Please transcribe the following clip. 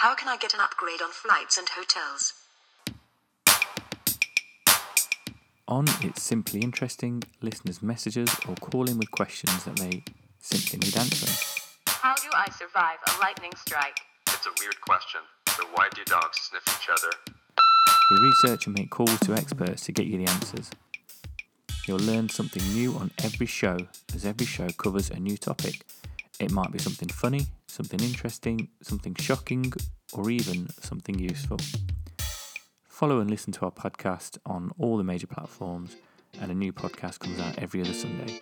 How can I get an upgrade on flights and hotels? On It's Simply Interesting, listeners messages or call in with questions that they simply need answering. How do I survive a lightning strike? It's a weird question, but why do dogs sniff each other? We research and make calls to experts to get you the answers. You'll learn something new on every show, as every show covers a new topic. It might be something funny, something interesting, something shocking, or even something useful. Follow and listen to our podcast on all the major platforms, and a new podcast comes out every other Sunday.